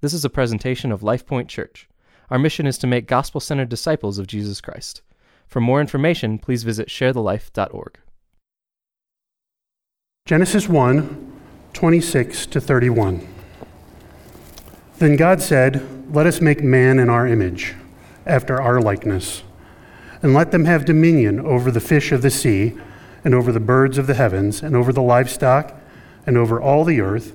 This is a presentation of LifePoint Church. Our mission is to make gospel centered disciples of Jesus Christ. For more information, please visit sharethelife.org. Genesis 1 26 to 31. Then God said, Let us make man in our image, after our likeness, and let them have dominion over the fish of the sea, and over the birds of the heavens, and over the livestock, and over all the earth,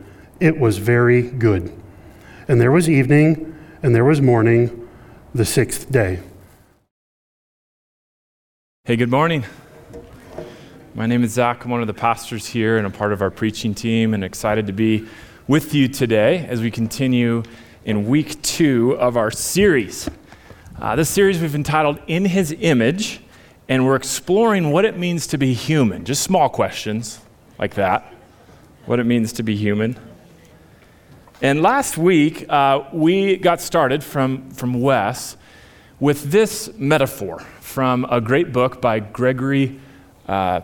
it was very good. And there was evening, and there was morning, the sixth day. Hey, good morning. My name is Zach. I'm one of the pastors here and a part of our preaching team, and excited to be with you today as we continue in week two of our series. Uh, this series we've entitled In His Image, and we're exploring what it means to be human. Just small questions like that what it means to be human. And last week, uh, we got started from, from Wes with this metaphor from a great book by Gregory uh,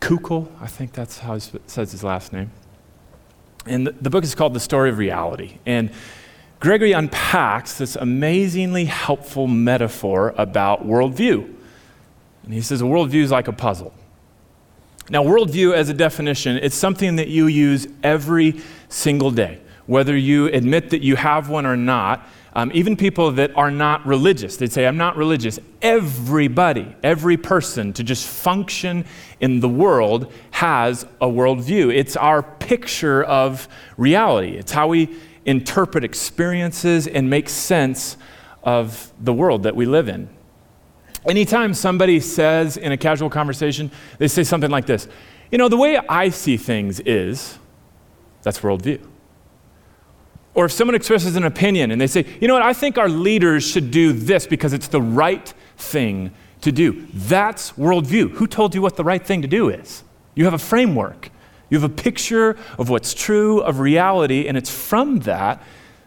Koukl. I think that's how he says his last name. And the, the book is called The Story of Reality. And Gregory unpacks this amazingly helpful metaphor about worldview. And he says a worldview is like a puzzle. Now, worldview, as a definition, it's something that you use every single day, whether you admit that you have one or not. Um, even people that are not religious, they'd say, I'm not religious. Everybody, every person to just function in the world has a worldview. It's our picture of reality, it's how we interpret experiences and make sense of the world that we live in. Anytime somebody says in a casual conversation, they say something like this You know, the way I see things is, that's worldview. Or if someone expresses an opinion and they say, You know what, I think our leaders should do this because it's the right thing to do, that's worldview. Who told you what the right thing to do is? You have a framework, you have a picture of what's true, of reality, and it's from that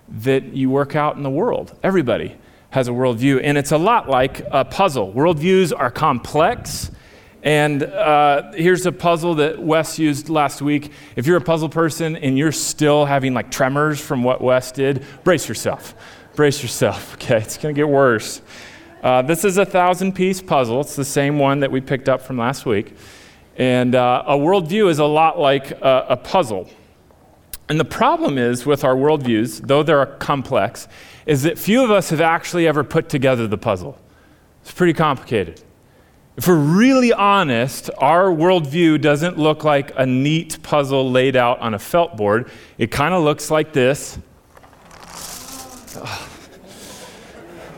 that you work out in the world. Everybody has a worldview, and it's a lot like a puzzle. Worldviews are complex. And uh, here's a puzzle that Wes used last week. If you're a puzzle person and you're still having like tremors from what Wes did, brace yourself. Brace yourself, okay? It's gonna get worse. Uh, this is a thousand piece puzzle. It's the same one that we picked up from last week. And uh, a worldview is a lot like a, a puzzle. And the problem is with our worldviews, though they're complex, is that few of us have actually ever put together the puzzle. It's pretty complicated. If we're really honest, our worldview doesn't look like a neat puzzle laid out on a felt board. It kind of looks like this.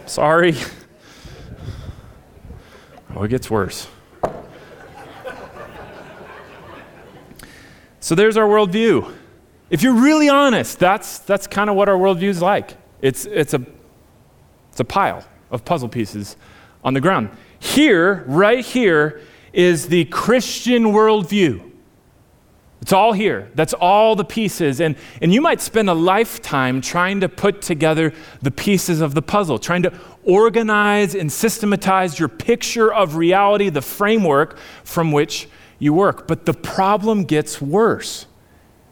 Sorry. Oh, it gets worse. So there's our worldview. If you're really honest, that's, that's kind of what our worldview is like. It's, it's, a, it's a pile of puzzle pieces on the ground. Here, right here, is the Christian worldview. It's all here. That's all the pieces. And, and you might spend a lifetime trying to put together the pieces of the puzzle, trying to organize and systematize your picture of reality, the framework from which you work. But the problem gets worse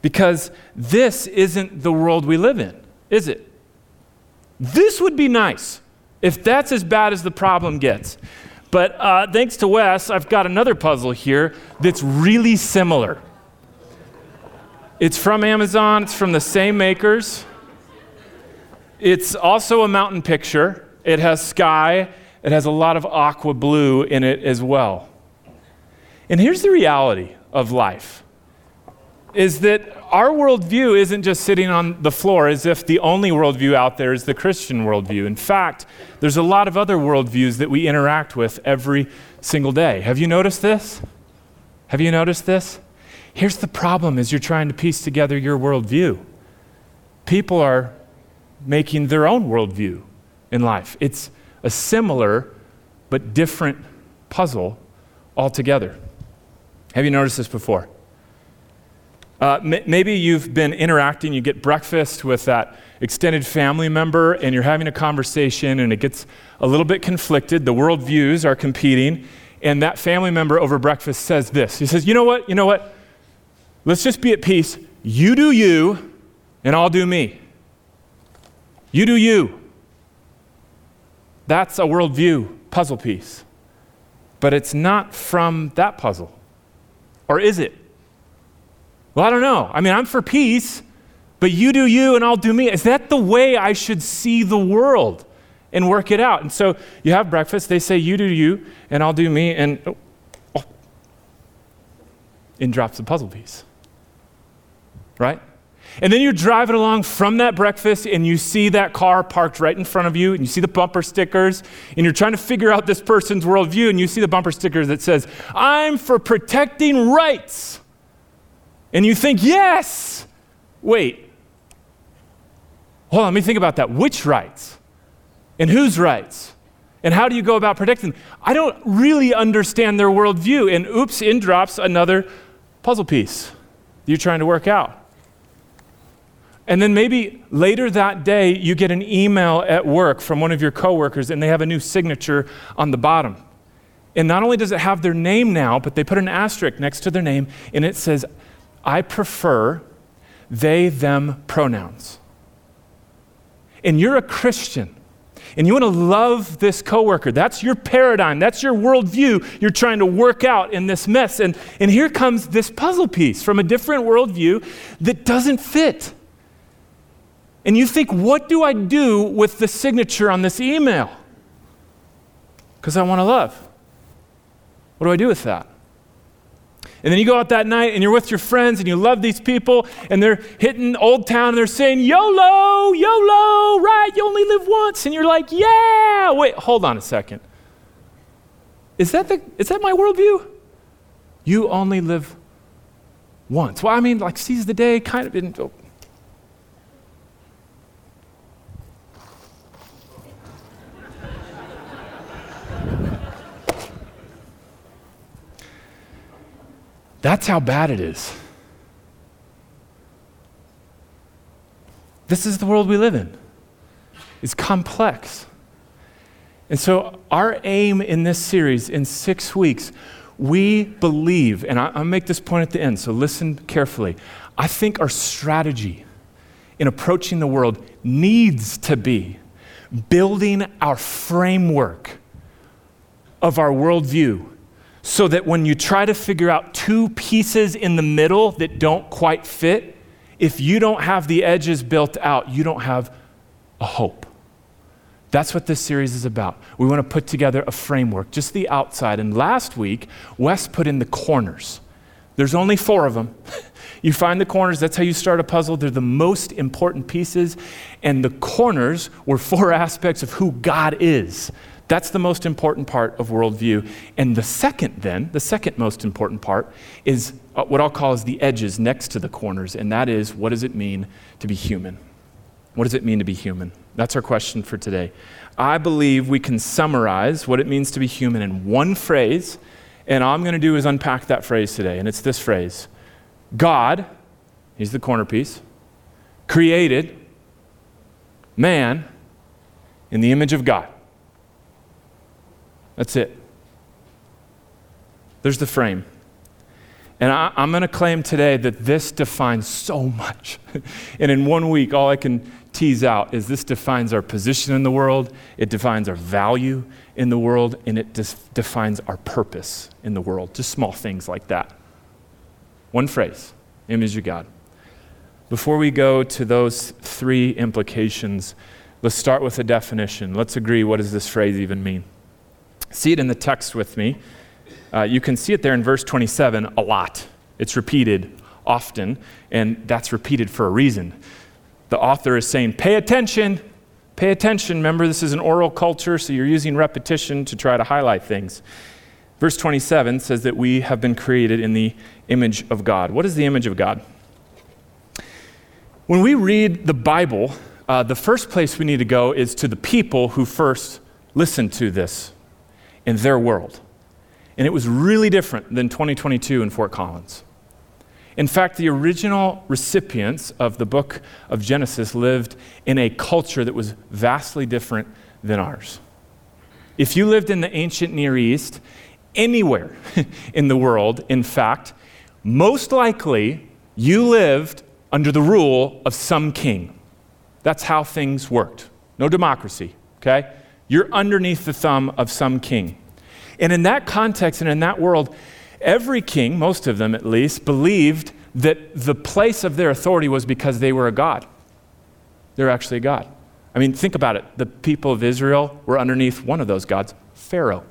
because this isn't the world we live in, is it? This would be nice if that's as bad as the problem gets. But uh, thanks to Wes, I've got another puzzle here that's really similar. It's from Amazon, it's from the same makers. It's also a mountain picture, it has sky, it has a lot of aqua blue in it as well. And here's the reality of life is that our worldview isn't just sitting on the floor as if the only worldview out there is the Christian worldview. In fact, there's a lot of other worldviews that we interact with every single day. Have you noticed this? Have you noticed this? Here's the problem as you're trying to piece together your worldview. People are making their own worldview in life. It's a similar but different puzzle altogether. Have you noticed this before? Uh, m- maybe you've been interacting, you get breakfast with that extended family member, and you're having a conversation, and it gets a little bit conflicted. The worldviews are competing, and that family member over breakfast says this He says, You know what? You know what? Let's just be at peace. You do you, and I'll do me. You do you. That's a worldview puzzle piece. But it's not from that puzzle. Or is it? Well, I don't know. I mean, I'm for peace, but you do you and I'll do me. Is that the way I should see the world and work it out? And so you have breakfast, they say, you do you and I'll do me, and oh, oh, in drops the puzzle piece. Right? And then you're driving along from that breakfast and you see that car parked right in front of you and you see the bumper stickers and you're trying to figure out this person's worldview and you see the bumper sticker that says, I'm for protecting rights. And you think, yes. Wait. Hold on, let me think about that. Which rights? And whose rights? And how do you go about protecting them? I don't really understand their worldview. And oops, in drops another puzzle piece you're trying to work out. And then maybe later that day, you get an email at work from one of your coworkers and they have a new signature on the bottom. And not only does it have their name now, but they put an asterisk next to their name and it says, I prefer they, them pronouns. And you're a Christian and you want to love this coworker. That's your paradigm. That's your worldview you're trying to work out in this mess. And, and here comes this puzzle piece from a different worldview that doesn't fit and you think, what do I do with the signature on this email? Because I want to love. What do I do with that? And then you go out that night and you're with your friends and you love these people and they're hitting Old Town and they're saying, YOLO, YOLO, right? You only live once. And you're like, yeah. Wait, hold on a second. Is that, the, is that my worldview? You only live once. Well, I mean, like, seize the day, kind of. Oh, That's how bad it is. This is the world we live in. It's complex. And so, our aim in this series, in six weeks, we believe, and I, will make this point at the end, so listen carefully. I think our strategy in approaching the world needs to be building our framework of our worldview so that when you try to figure out two pieces in the middle that don't quite fit, if you don't have the edges built out, you don't have a hope. That's what this series is about. We want to put together a framework, just the outside. And last week, Wes put in the corners. There's only four of them. you find the corners, that's how you start a puzzle. They're the most important pieces. And the corners were four aspects of who God is. That's the most important part of worldview. And the second, then, the second most important part is uh, what I'll call is the edges next to the corners, and that is what does it mean to be human? What does it mean to be human? That's our question for today. I believe we can summarize what it means to be human in one phrase, and all I'm going to do is unpack that phrase today, and it's this phrase God, he's the corner piece, created man in the image of God. That's it. There's the frame. And I, am going to claim today that this defines so much. and in one week, all I can tease out is this defines our position in the world, it defines our value in the world, and it dis- defines our purpose in the world. Just small things like that. One phrase image of God. Before we go to those three implications, Let's start with a definition. Let's agree what does this phrase even mean? See it in the text with me. Uh, you can see it there in verse 27 a lot. It's repeated often, and that's repeated for a reason. The author is saying, pay attention, pay attention. Remember, this is an oral culture, so you're using repetition to try to highlight things. Verse 27 says that we have been created in the image of God. What is the image of God? When we read the Bible, uh, the first place we need to go is to the people who first listened to this in their world. And it was really different than 2022 in Fort Collins. In fact, the original recipients of the book of Genesis lived in a culture that was vastly different than ours. If you lived in the ancient Near East, anywhere in the world, in fact, most likely you lived under the rule of some king. That's how things worked. No democracy, okay? You're underneath the thumb of some king. And in that context and in that world, every king, most of them at least, believed that the place of their authority was because they were a god. They're actually a god. I mean, think about it. The people of Israel were underneath one of those gods, Pharaoh.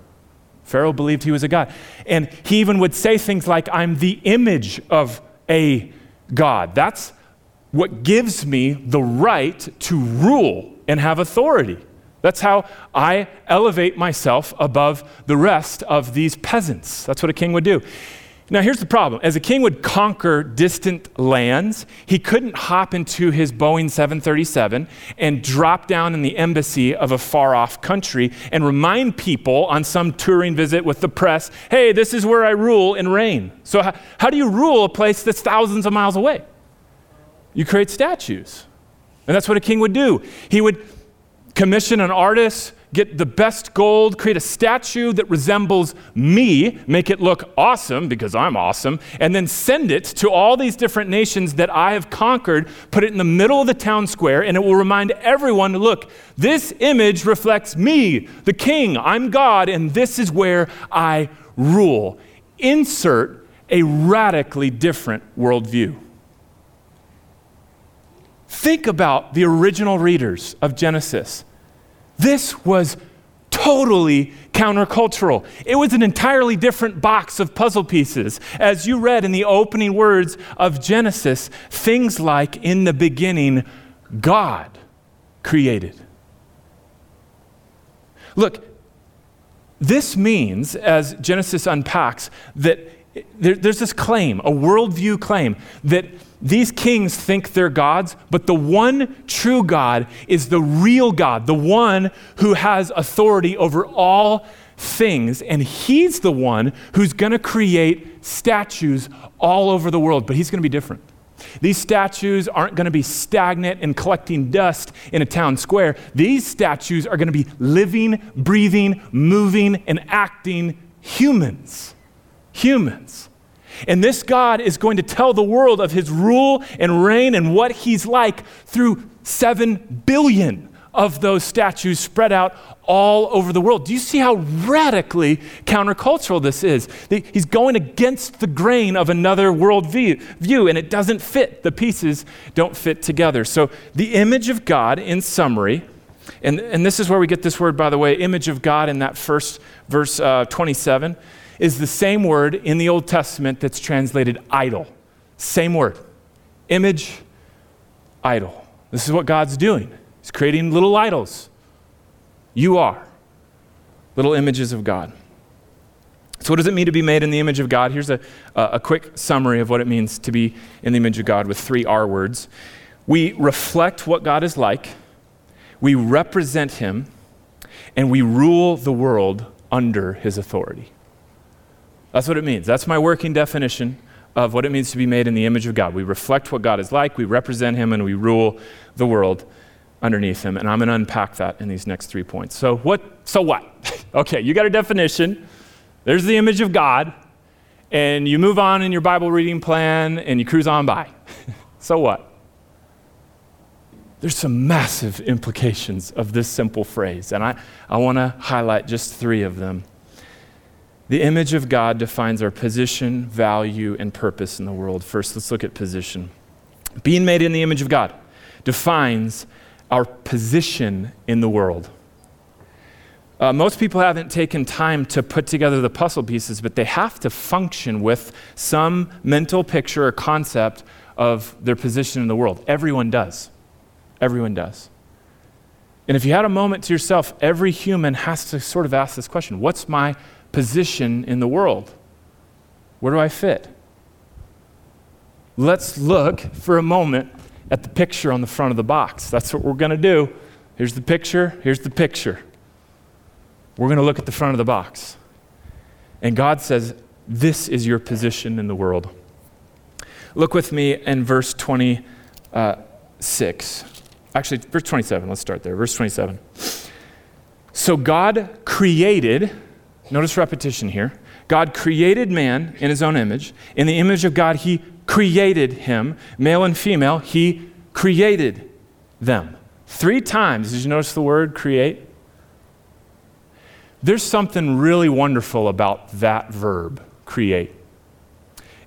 Pharaoh believed he was a god. And he even would say things like, I'm the image of a God. That's what gives me the right to rule and have authority. That's how I elevate myself above the rest of these peasants. That's what a king would do. Now, here's the problem. As a king would conquer distant lands, he couldn't hop into his Boeing 737 and drop down in the embassy of a far off country and remind people on some touring visit with the press, hey, this is where I rule and reign. So, how, how do you rule a place that's thousands of miles away? You create statues. And that's what a king would do. He would commission an artist get the best gold, create a statue that resembles me, make it look awesome because I'm awesome, and then send it to all these different nations that I have conquered, put it in the middle of the town square, and it will remind everyone look, this image reflects me, the king. I'm God, and this is where I rule. Insert a radically different worldview. Think about the original readers of Genesis. This was totally countercultural. It was an entirely different box of puzzle pieces. As you read in the opening words of Genesis, things like, in the beginning, God created. Look, this means, as Genesis unpacks, that there, there's this claim, a worldview claim, that these kings think they're gods, but the one true God is the real God, the one who has authority over all things. And he's the one who's going to create statues all over the world, but he's going to be different. These statues aren't going to be stagnant and collecting dust in a town square. These statues are going to be living, breathing, moving, and acting humans. Humans. And this God is going to tell the world of his rule and reign and what he's like through 7 billion of those statues spread out all over the world. Do you see how radically countercultural this is? He's going against the grain of another world view, and it doesn't fit. The pieces don't fit together. So, the image of God, in summary, and, and this is where we get this word, by the way, image of God in that first verse uh, 27 is the same word in the Old Testament that's translated idol. Same word. Image, idol. This is what God's doing. He's creating little idols. You are little images of God. So, what does it mean to be made in the image of God? Here's a, a quick summary of what it means to be in the image of God with three R words. We reflect what God is like, we represent Him, and we rule the world under His authority. That's what it means. That's my working definition of what it means to be made in the image of God. We reflect what God is like, we represent Him, and we rule the world underneath Him. And I'm going to unpack that in these next three points. So, what? So what? okay, you got a definition. There's the image of God, and you move on in your Bible reading plan, and you cruise on by. so what? There's some massive implications of this simple phrase, and I, I want to highlight just three of them. The image of God defines our position, value, and purpose in the world. First, let's look at position. Being made in the image of God defines our position in the world. Uh, most people haven't taken time to put together the puzzle pieces, but they have to function with some mental picture or concept of their position in the world. Everyone does. Everyone does. And if you had a moment to yourself, every human has to sort of ask this question What's my position in the world? Where do I fit? Let's look for a moment at the picture on the front of the box. That's what we're going to do. Here's the picture, here's the picture. We're going to look at the front of the box. And God says, This is your position in the world. Look with me in verse 26. Actually, verse 27. Let's start there. Verse 27. So God created, notice repetition here. God created man in his own image. In the image of God, he created him. Male and female, he created them. Three times. Did you notice the word create? There's something really wonderful about that verb, create.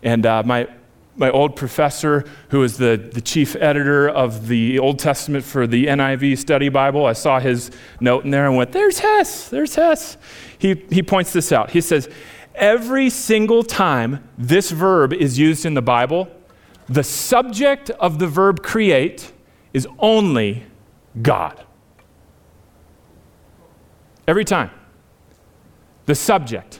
And uh, my, my old professor, who was the, the chief editor of the Old Testament for the NIV Study Bible, I saw his note in there and went, There's Hess, there's Hess. He, he points this out. He says, Every single time this verb is used in the Bible, the subject of the verb create is only God. Every time. The subject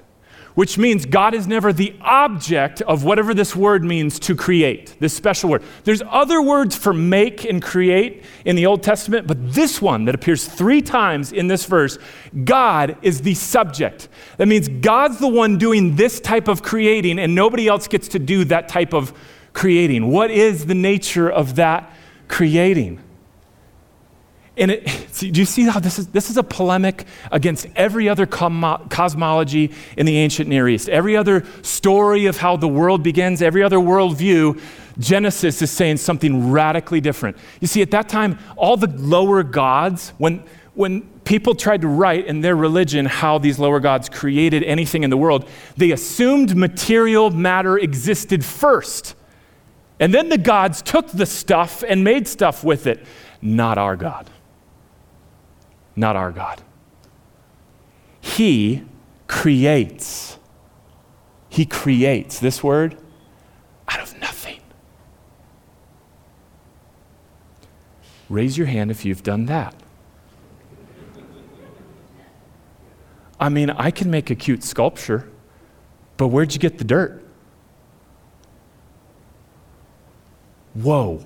which means God is never the object of whatever this word means to create, this special word. There's other words for make and create in the Old Testament, but this one that appears three times in this verse, God is the subject. That means God's the one doing this type of creating, and nobody else gets to do that type of creating. What is the nature of that creating? And it, see, do you see how this is, this is a polemic against every other cosmology in the ancient Near East? Every other story of how the world begins, every other worldview, Genesis is saying something radically different. You see, at that time, all the lower gods, when, when people tried to write in their religion how these lower gods created anything in the world, they assumed material matter existed first. And then the gods took the stuff and made stuff with it. Not our God not our God. He creates. He creates this word out of nothing. Raise your hand if you've done that. I mean, I can make a cute sculpture, but where'd you get the dirt? Whoa.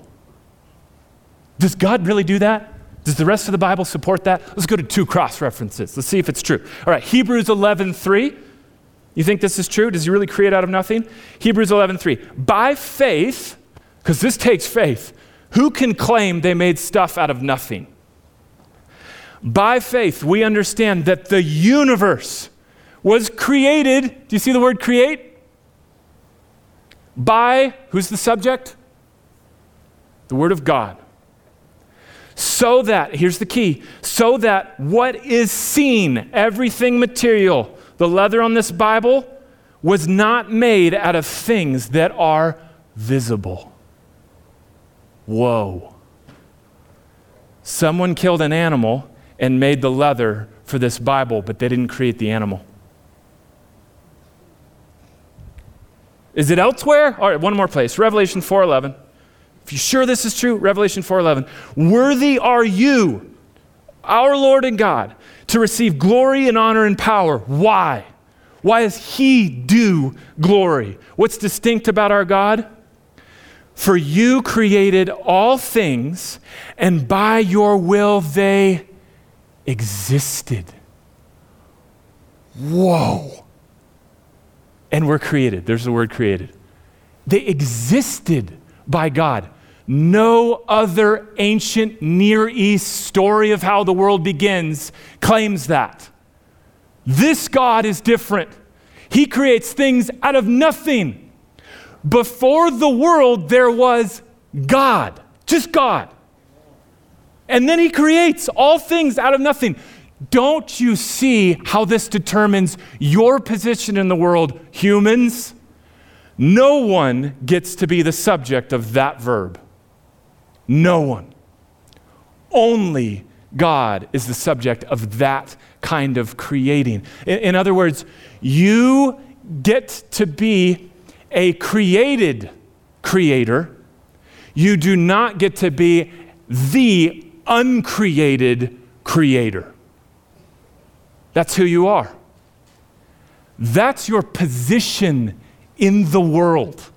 Does God really do that? Does the rest of the Bible support that? Let's go to two cross references. Let's see if it's true. All right, Hebrews 11:3. You think this is true? Does he really create out of nothing? Hebrews 11:3. By faith, because this takes faith, who can claim they made stuff out of nothing? By faith, we understand that the universe was created. Do you see the word create? By, who's the subject? The Word of God so that, here's the key, so that what is seen, everything material, the leather on this Bible, was not made out of things that are visible. Whoa. Someone killed an animal and made the leather for this Bible, but they didn't create the animal. Is it elsewhere? All right, one more place. Revelation 4:11. If you're sure this is true, Revelation 4:11, worthy are you, our Lord and God, to receive glory and honor and power. Why? Why is he due glory? What's distinct about our God? For you created all things, and by your will they existed. Whoa. And were created. There's the word created. They existed by God. No other ancient Near East story of how the world begins claims that. This God is different. He creates things out of nothing. Before the world, there was God, just God. And then He creates all things out of nothing. Don't you see how this determines your position in the world, humans? No one gets to be the subject of that verb. No one. only God is the subject of that kind of creating. In, in other words, you get to be a created creator, you do not get to be the uncreated creator. That's who you are. That's your position in the world.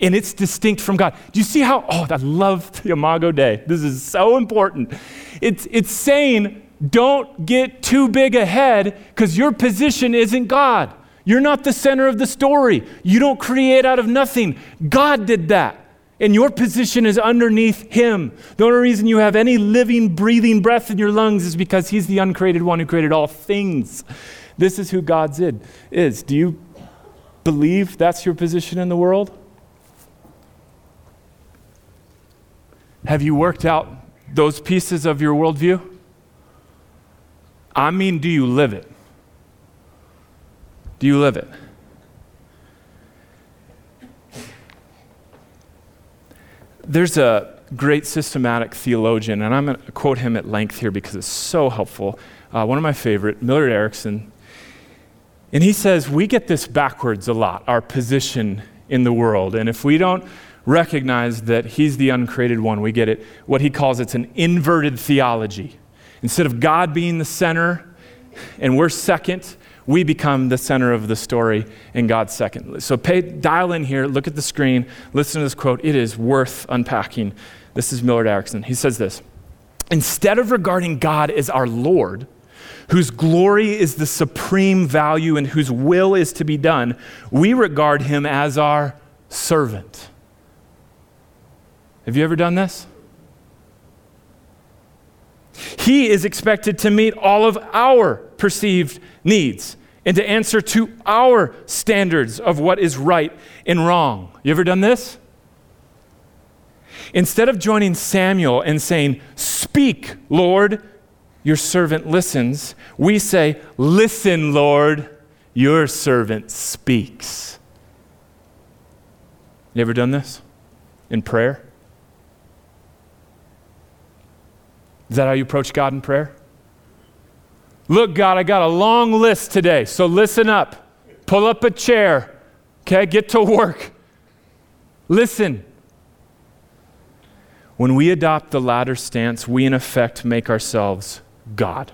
And it's distinct from God. Do you see how? Oh, I love the Imago Dei. This is so important. It's, it's saying, don't get too big ahead because your position isn't God. You're not the center of the story. You don't create out of nothing. God did that. And your position is underneath Him. The only reason you have any living, breathing breath in your lungs is because He's the uncreated one who created all things. This is who God's is. Do you believe that's your position in the world? Have you worked out those pieces of your worldview? I mean, do you live it? Do you live it? There's a great systematic theologian, and I'm going to quote him at length here because it's so helpful. Uh, one of my favorite, Millard Erickson. And he says, We get this backwards a lot, our position in the world. And if we don't recognize that he's the uncreated one, we get it, what he calls it's an inverted theology. Instead of God being the center and we're second, we become the center of the story and God's second. So pay, dial in here, look at the screen, listen to this quote. It is worth unpacking. This is Millard Erickson. He says this Instead of regarding God as our Lord, whose glory is the supreme value and whose will is to be done, we regard him as our servant. Have you ever done this? He is expected to meet all of our perceived needs and to answer to our standards of what is right and wrong. You ever done this? Instead of joining Samuel and saying, Speak, Lord, your servant listens, we say, Listen, Lord, your servant speaks. You ever done this in prayer? Is that how you approach God in prayer? Look, God, I got a long list today, so listen up. Pull up a chair, okay? Get to work. Listen. When we adopt the latter stance, we in effect make ourselves God.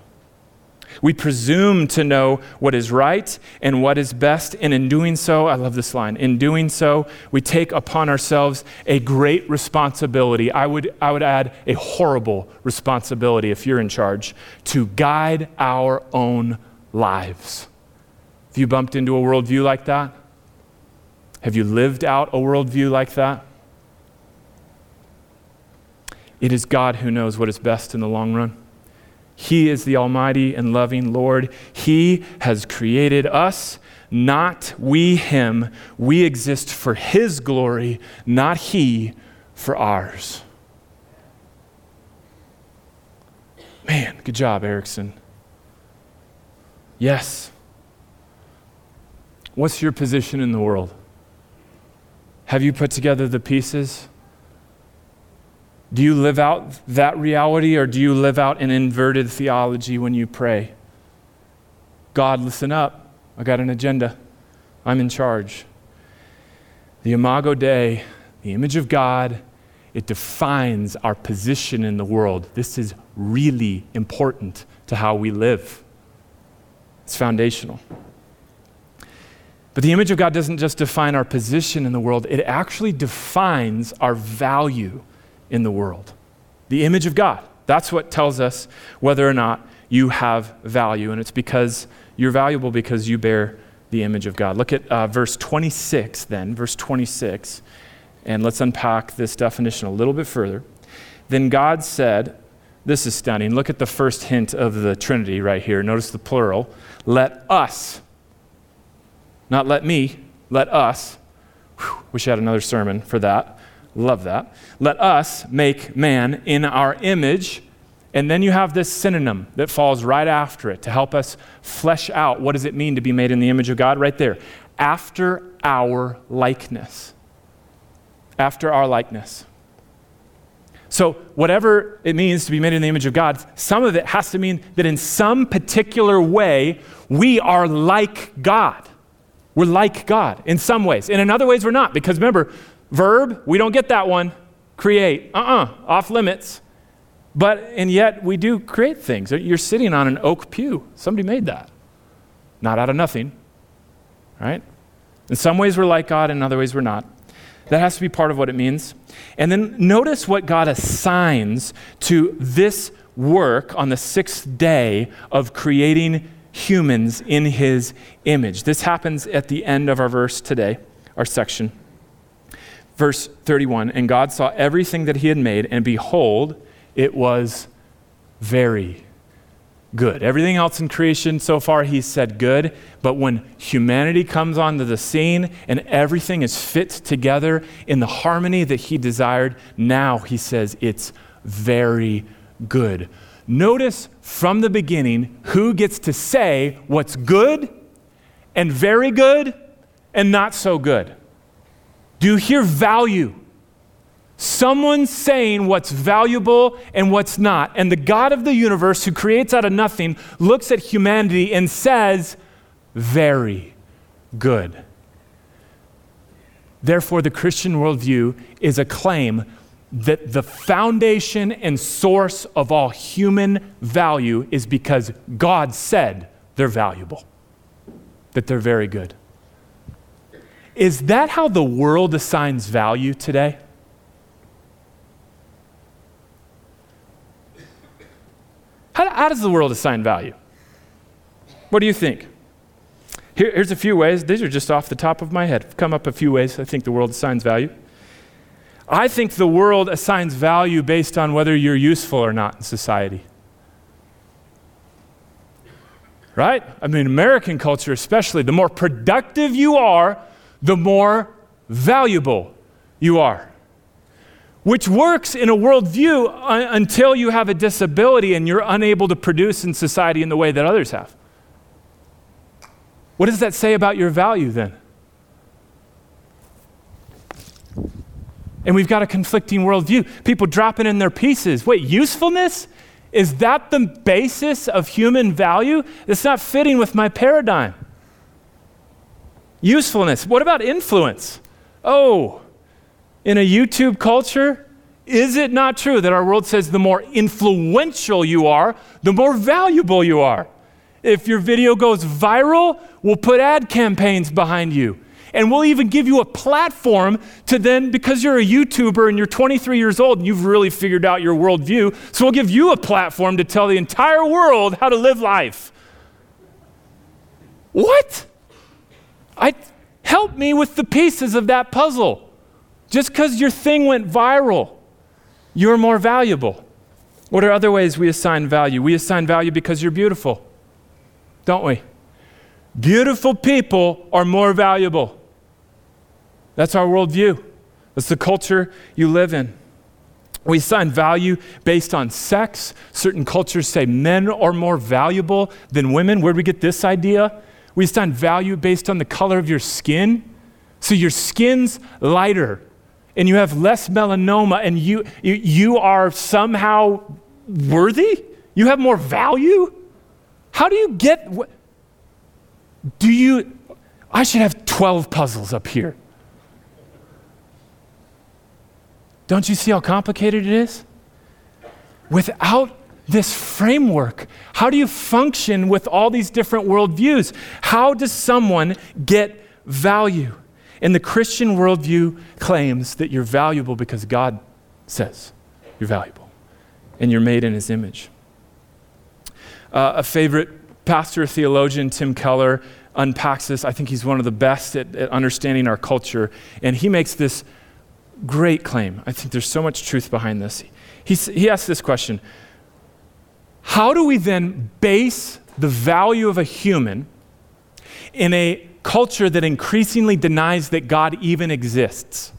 We presume to know what is right and what is best, and in doing so, I love this line, in doing so, we take upon ourselves a great responsibility. I would, I would add a horrible responsibility if you're in charge to guide our own lives. Have you bumped into a worldview like that? Have you lived out a worldview like that? It is God who knows what is best in the long run. He is the Almighty and loving Lord. He has created us, not we Him. We exist for His glory, not He for ours. Man, good job, Erickson. Yes. What's your position in the world? Have you put together the pieces? Do you live out that reality or do you live out an inverted theology when you pray? God, listen up. I got an agenda. I'm in charge. The Imago Dei, the image of God, it defines our position in the world. This is really important to how we live. It's foundational. But the image of God doesn't just define our position in the world, it actually defines our value in the world. The image of God. That's what tells us whether or not you have value. And it's because you're valuable because you bear the image of God. Look at uh, verse 26 then, verse 26. And let's unpack this definition a little bit further. Then God said, This is stunning. Look at the first hint of the Trinity right here. Notice the plural. Let us, not let me, let us. Wish I had another sermon for that. Love that. Let us make man in our image. And then you have this synonym that falls right after it to help us flesh out what does it mean to be made in the image of God right there. After our likeness. After our likeness. So, whatever it means to be made in the image of God, some of it has to mean that in some particular way, we are like God. We're like God in some ways. And in other ways, we're not. Because remember, verb, we don't get that one. Create, uh uh-uh, uh, off limits. But, and yet we do create things. You're sitting on an oak pew. Somebody made that. Not out of nothing, right? In some ways, we're like God, in other ways, we're not. That has to be part of what it means. And then notice what God assigns to this work on the sixth day of creating humans in his image. This happens at the end of our verse today, our section. Verse 31 And God saw everything that he had made, and behold, it was very good. Everything else in creation so far, he said good. But when humanity comes onto the scene and everything is fit together in the harmony that he desired, now he says it's very good. Notice from the beginning who gets to say what's good and very good and not so good. Do you hear value? Someone saying what's valuable and what's not. And the God of the universe, who creates out of nothing, looks at humanity and says, Very good. Therefore, the Christian worldview is a claim that the foundation and source of all human value is because God said they're valuable, that they're very good. Is that how the world assigns value today? How, how does the world assign value? What do you think? Here, here's a few ways. These are just off the top of my head. Come up a few ways I think the world assigns value. I think the world assigns value based on whether you're useful or not in society. Right? I mean, American culture especially, the more productive you are, the more valuable you are which works in a worldview until you have a disability and you're unable to produce in society in the way that others have. What does that say about your value then? And we've got a conflicting worldview. People dropping in their pieces. Wait, usefulness? Is that the basis of human value? It's not fitting with my paradigm. Usefulness. What about influence? Oh, in a YouTube culture? Is it not true that our world says the more influential you are, the more valuable you are? If your video goes viral, we'll put ad campaigns behind you. And we'll even give you a platform to then, because you're a YouTuber and you're 23 years old and you've really figured out your worldview, so we'll give you a platform to tell the entire world how to live life. What? I help me with the pieces of that puzzle. Just because your thing went viral, you're more valuable. What are other ways we assign value? We assign value because you're beautiful, don't we? Beautiful people are more valuable. That's our worldview. That's the culture you live in. We assign value based on sex. Certain cultures say men are more valuable than women. Where do we get this idea? We assign value based on the color of your skin. So your skin's lighter and you have less melanoma and you, you, you are somehow worthy? You have more value? How do you get. Do you. I should have 12 puzzles up here. Don't you see how complicated it is? Without this framework, how do you function with all these different worldviews? How does someone get value? And the Christian worldview claims that you're valuable because God says you're valuable and you're made in his image. Uh, a favorite pastor theologian, Tim Keller, unpacks this. I think he's one of the best at, at understanding our culture. And he makes this great claim. I think there's so much truth behind this. He, he asks this question How do we then base the value of a human in a culture that increasingly denies that God even exists.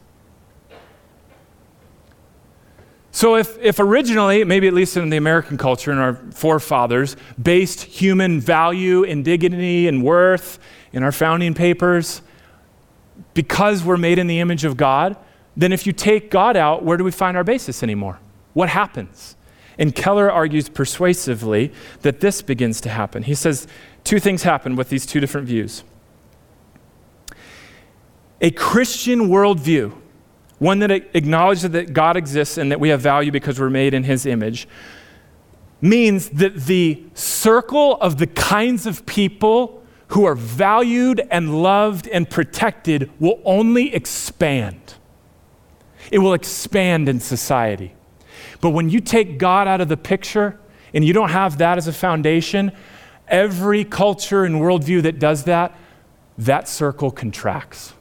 So, if, if originally, maybe at least in the American culture and our forefathers, based human value and dignity and worth in our founding papers because we're made in the image of God, then if you take God out, where do we find our basis anymore? what happens? And Keller argues persuasively that this begins to happen. He says two things happen with these two different views. A Christian worldview, one that acknowledges that God exists and that we have value because we're made in his image, means that the circle of the kinds of people who are valued and loved and protected will only expand. It will expand in society. But when you take God out of the picture and you don't have that as a foundation, every culture and worldview that does that, that circle contracts.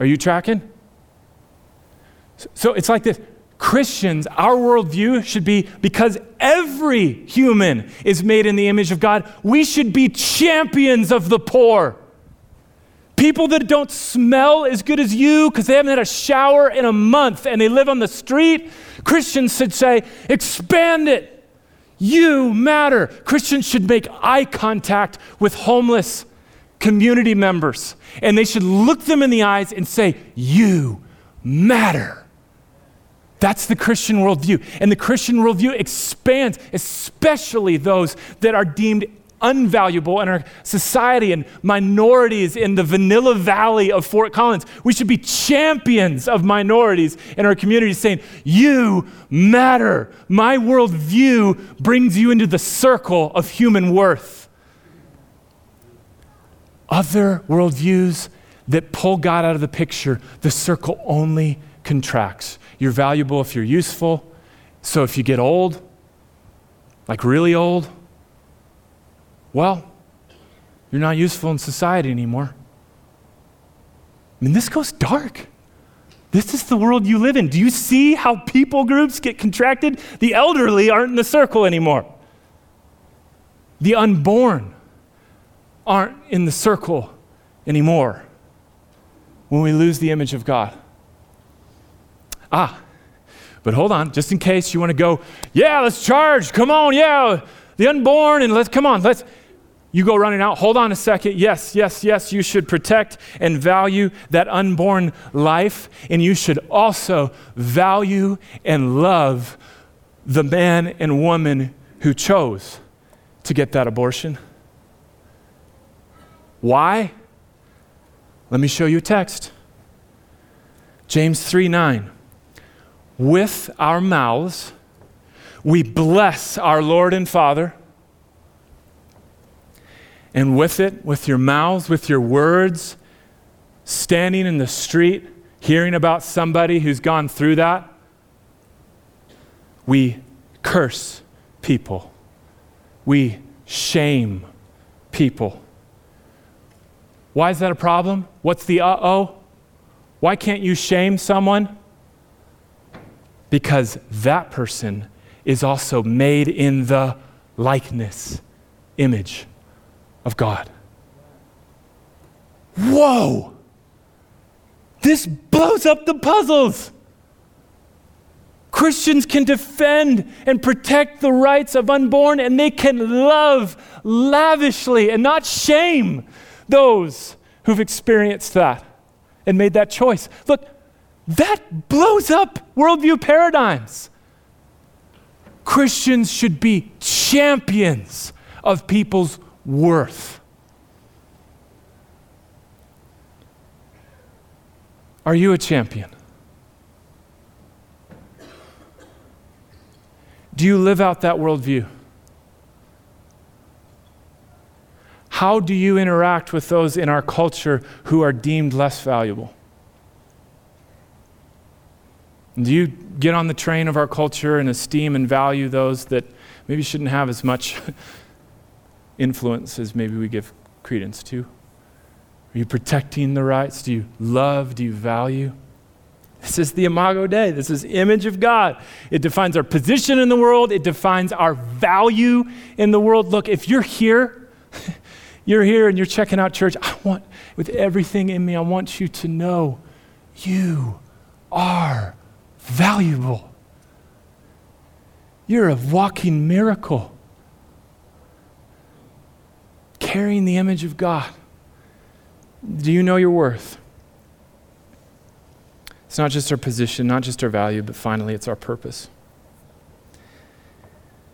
Are you tracking? So it's like this Christians, our worldview should be because every human is made in the image of God, we should be champions of the poor. People that don't smell as good as you because they haven't had a shower in a month and they live on the street, Christians should say, expand it. You matter. Christians should make eye contact with homeless community members and they should look them in the eyes and say, You matter. That's the Christian worldview. And the Christian worldview expands, especially those that are deemed unvaluable in our society and minorities in the vanilla valley of Fort Collins. We should be champions of minorities in our community, saying, You matter. My worldview brings you into the circle of human worth. Other worldviews that pull God out of the picture, the circle only contracts. You're valuable if you're useful. So if you get old, like really old, well, you're not useful in society anymore. I mean, this goes dark. This is the world you live in. Do you see how people groups get contracted? The elderly aren't in the circle anymore. The unborn aren't in the circle anymore when we lose the image of God. Ah, but hold on, just in case you want to go, yeah, let's charge. Come on, yeah, the unborn, and let's come on, let's. You go running out. Hold on a second. Yes, yes, yes, you should protect and value that unborn life, and you should also value and love the man and woman who chose to get that abortion. Why? Let me show you a text. James 3 9 with our mouths, we bless our Lord and Father. And with it, with your mouths, with your words, standing in the street, hearing about somebody who's gone through that, we curse people. We shame people. Why is that a problem? What's the uh oh? Why can't you shame someone? because that person is also made in the likeness, image of God. Whoa! This blows up the puzzles. Christians can defend and protect the rights of unborn, and they can love lavishly and not shame those who've experienced that and made that choice. Look, that blows up worldview paradigms. Christians should be champions of people's worth. Are you a champion? Do you live out that worldview? How do you interact with those in our culture who are deemed less valuable? Do you get on the train of our culture and esteem and value those that maybe shouldn't have as much influence as maybe we give credence to? Are you protecting the rights? Do you love? Do you value? This is the Imago Dei. This is image of God. It defines our position in the world. It defines our value in the world. Look, if you're here, you're here and you're checking out church, I want, with everything in me, I want you to know you are valuable. You're a walking miracle, carrying the image of God. Do you know your worth? It's not just our position, not just our value, but finally, it's our purpose.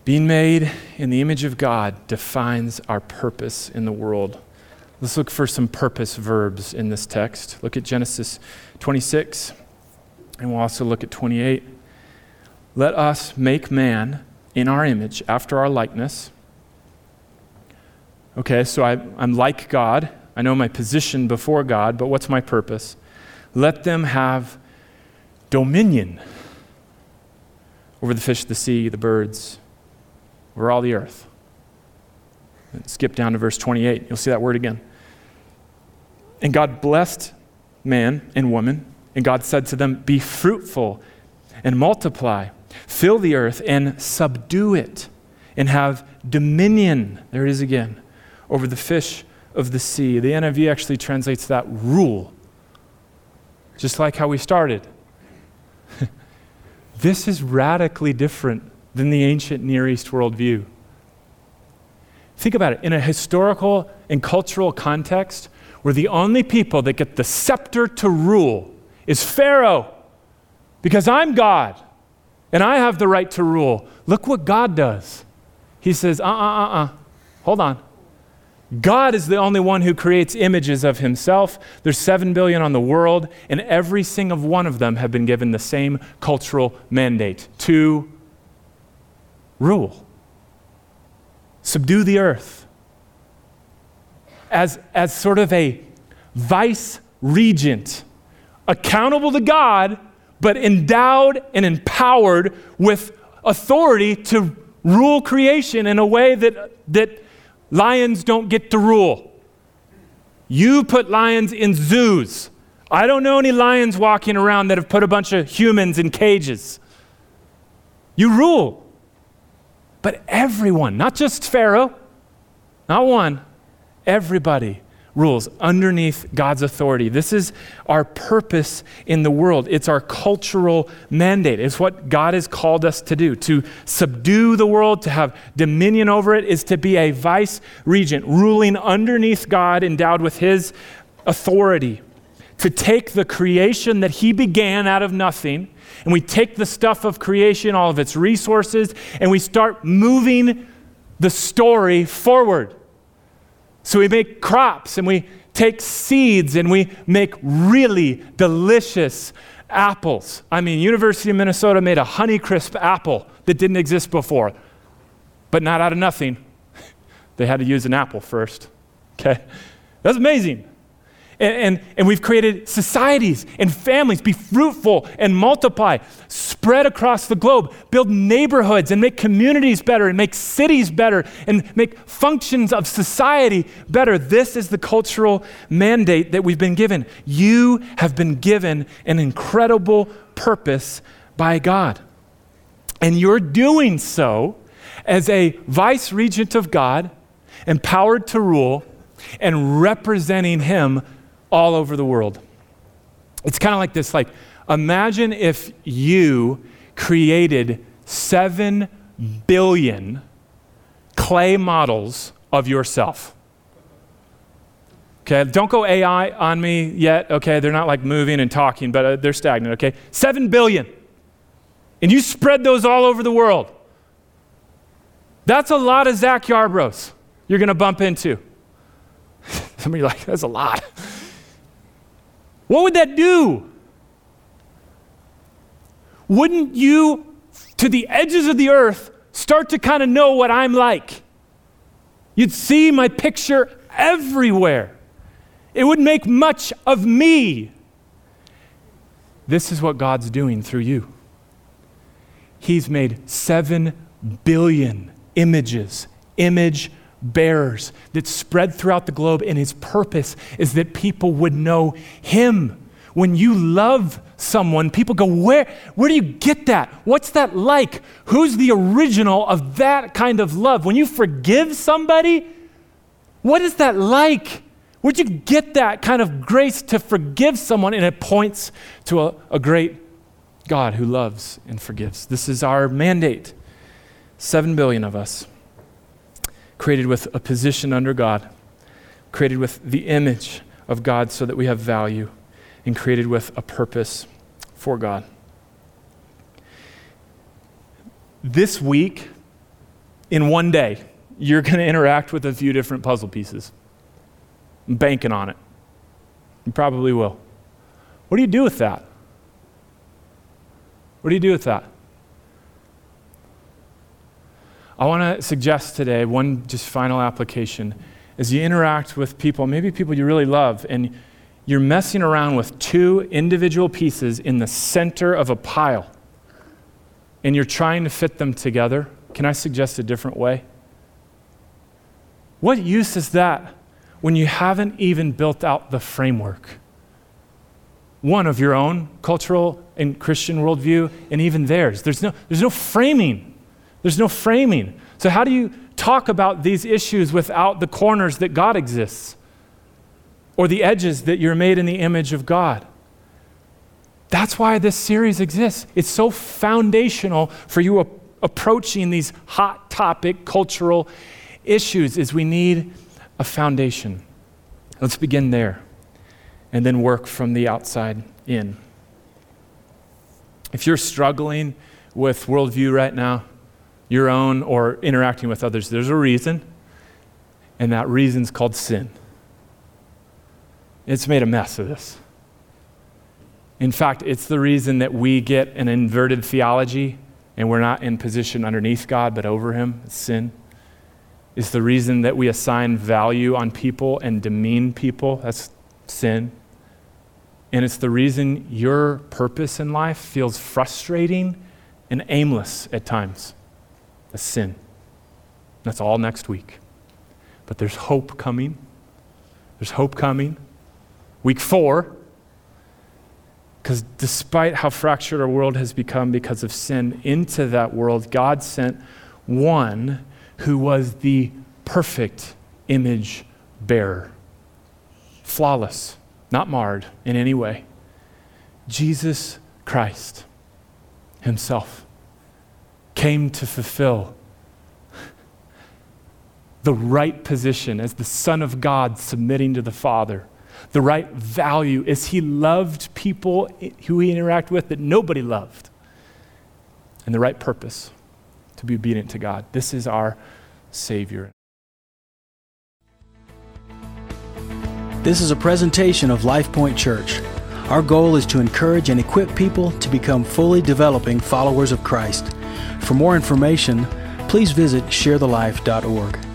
Being made in the image of God defines our purpose in the world. Let's look for some purpose verbs in this text. Look at Genesis 26, and we'll also look at 28. Let us make man in our image, after our likeness. Okay, so I, am like God. I know my position before God, but what's my purpose? Let them have dominion over the fish of the sea, the birds, over all the earth. Skip down to verse 28. You'll see that word again. And God blessed man and woman, and God said to them, Be fruitful and multiply, fill the earth and subdue it, and have dominion. There it is again over the fish of the sea. The NIV actually translates that rule, just like how we started. this is radically different than the ancient Near East worldview. Think about it. In a historical and cultural context, where the only people that get the scepter to rule is Pharaoh, because I'm God and I have the right to rule. Look what God does. He says, uh uh uh uh, hold on. God is the only one who creates images of himself. There's 7 billion on the world, and every single one of them have been given the same cultural mandate to rule, subdue the earth. As, as sort of a vice regent, accountable to God, but endowed and empowered with authority to rule creation in a way that, that Lions don't get to rule. You put lions in zoos. I don't know any lions walking around that have put a bunch of humans in cages. You rule. But everyone, not just Pharaoh, not one, everybody rules underneath God's authority. This is our purpose in the world. It's our cultural mandate. It's what God has called us to do. To subdue the world, to have dominion over it, is to be a vice regent, ruling underneath God, endowed with His authority. To take the creation that He began out of nothing, and we take the stuff of creation, all of its resources, and we start moving the story forward. So we make crops and we take seeds and we make really delicious apples. I mean, University of Minnesota made a Honeycrisp apple that didn't exist before, but not out of nothing. They had to use an apple first. Okay? That's amazing. And, and, and, we've created societies and families, be fruitful and multiply, spread across the globe, build neighborhoods and make communities better and make cities better and make functions of society better. This is the cultural mandate that we've been given. You have been given an incredible purpose by God. And you're doing so as a vice regent of God, empowered to rule, and representing Him all over the world. It's kind of like this like imagine if you created 7 billion clay models of yourself. Okay, don't go AI on me yet. Okay, they're not like moving and talking, but uh, they're stagnant. Okay, 7 billion. And you spread those all over the world. That's a lot of Zach Yarbrough you're going to bump into. Some of you like, that's a lot. What would that do? Wouldn't you, to the edges of the earth, start to kind of know what I'm like? You'd see my picture everywhere. It would make much of me. This is what God's doing through you. He's made seven billion images, image bearers that spread throughout the globe, and his purpose is that people would know him. When you love someone, people go, Where, where do you get that? What's that like? Who's the original of that kind of love? When you forgive somebody, what is that like? Where'd you get that kind of grace to forgive someone? And it points to a, a great God who loves and forgives. This is our mandate. Seven billion of us created with a position under God, created with the image of God so that we have value, and created with a purpose. for God. This week, in one day, you're going to interact with a few different puzzle pieces. I'm banking on it. You probably will. What do you do with that? What do you do with that? I want to suggest today one just final application. As you interact with people, maybe people you really love, and you're messing around with two individual pieces in the center of a pile, and you're trying to fit them together, can I suggest a different way? What use is that when you haven't even built out the framework? One of your own cultural and Christian worldview, and even theirs. There's no, there's no framing. There's no framing. So, how do you talk about these issues without the corners that God exists or the edges that you're made in the image of God? That's why this series exists. It's so foundational for you approaching these hot topic cultural issues is we need a foundation. Let's begin there and then work from the outside in. If you're struggling with worldview right now, your own or interacting with others, there's a reason, and that reason's called sin. It's made a mess of this. In fact, it's the reason that we get an inverted theology and we're not in position underneath God but over Him. It's sin. It's the reason that we assign value on people and demean people. That's sin. And it's the reason your purpose in life feels frustrating and aimless at times. A sin. That's all next week. But there's hope coming. There's hope coming. Week four, because despite how fractured our world has become because of sin, into that world, God sent one who was the perfect image bearer, flawless not marred in any way. Jesus Christ Himself came to fulfill the right position as the Son of God submitting to the Father, the right value as He loved people who He interacted with that nobody loved, and the right purpose to be obedient to God. This is our Savior. This is a presentation of LifePoint Church. Our goal is to encourage and equip people to become fully developing followers of Christ. For more information, please visit sharethelife.org.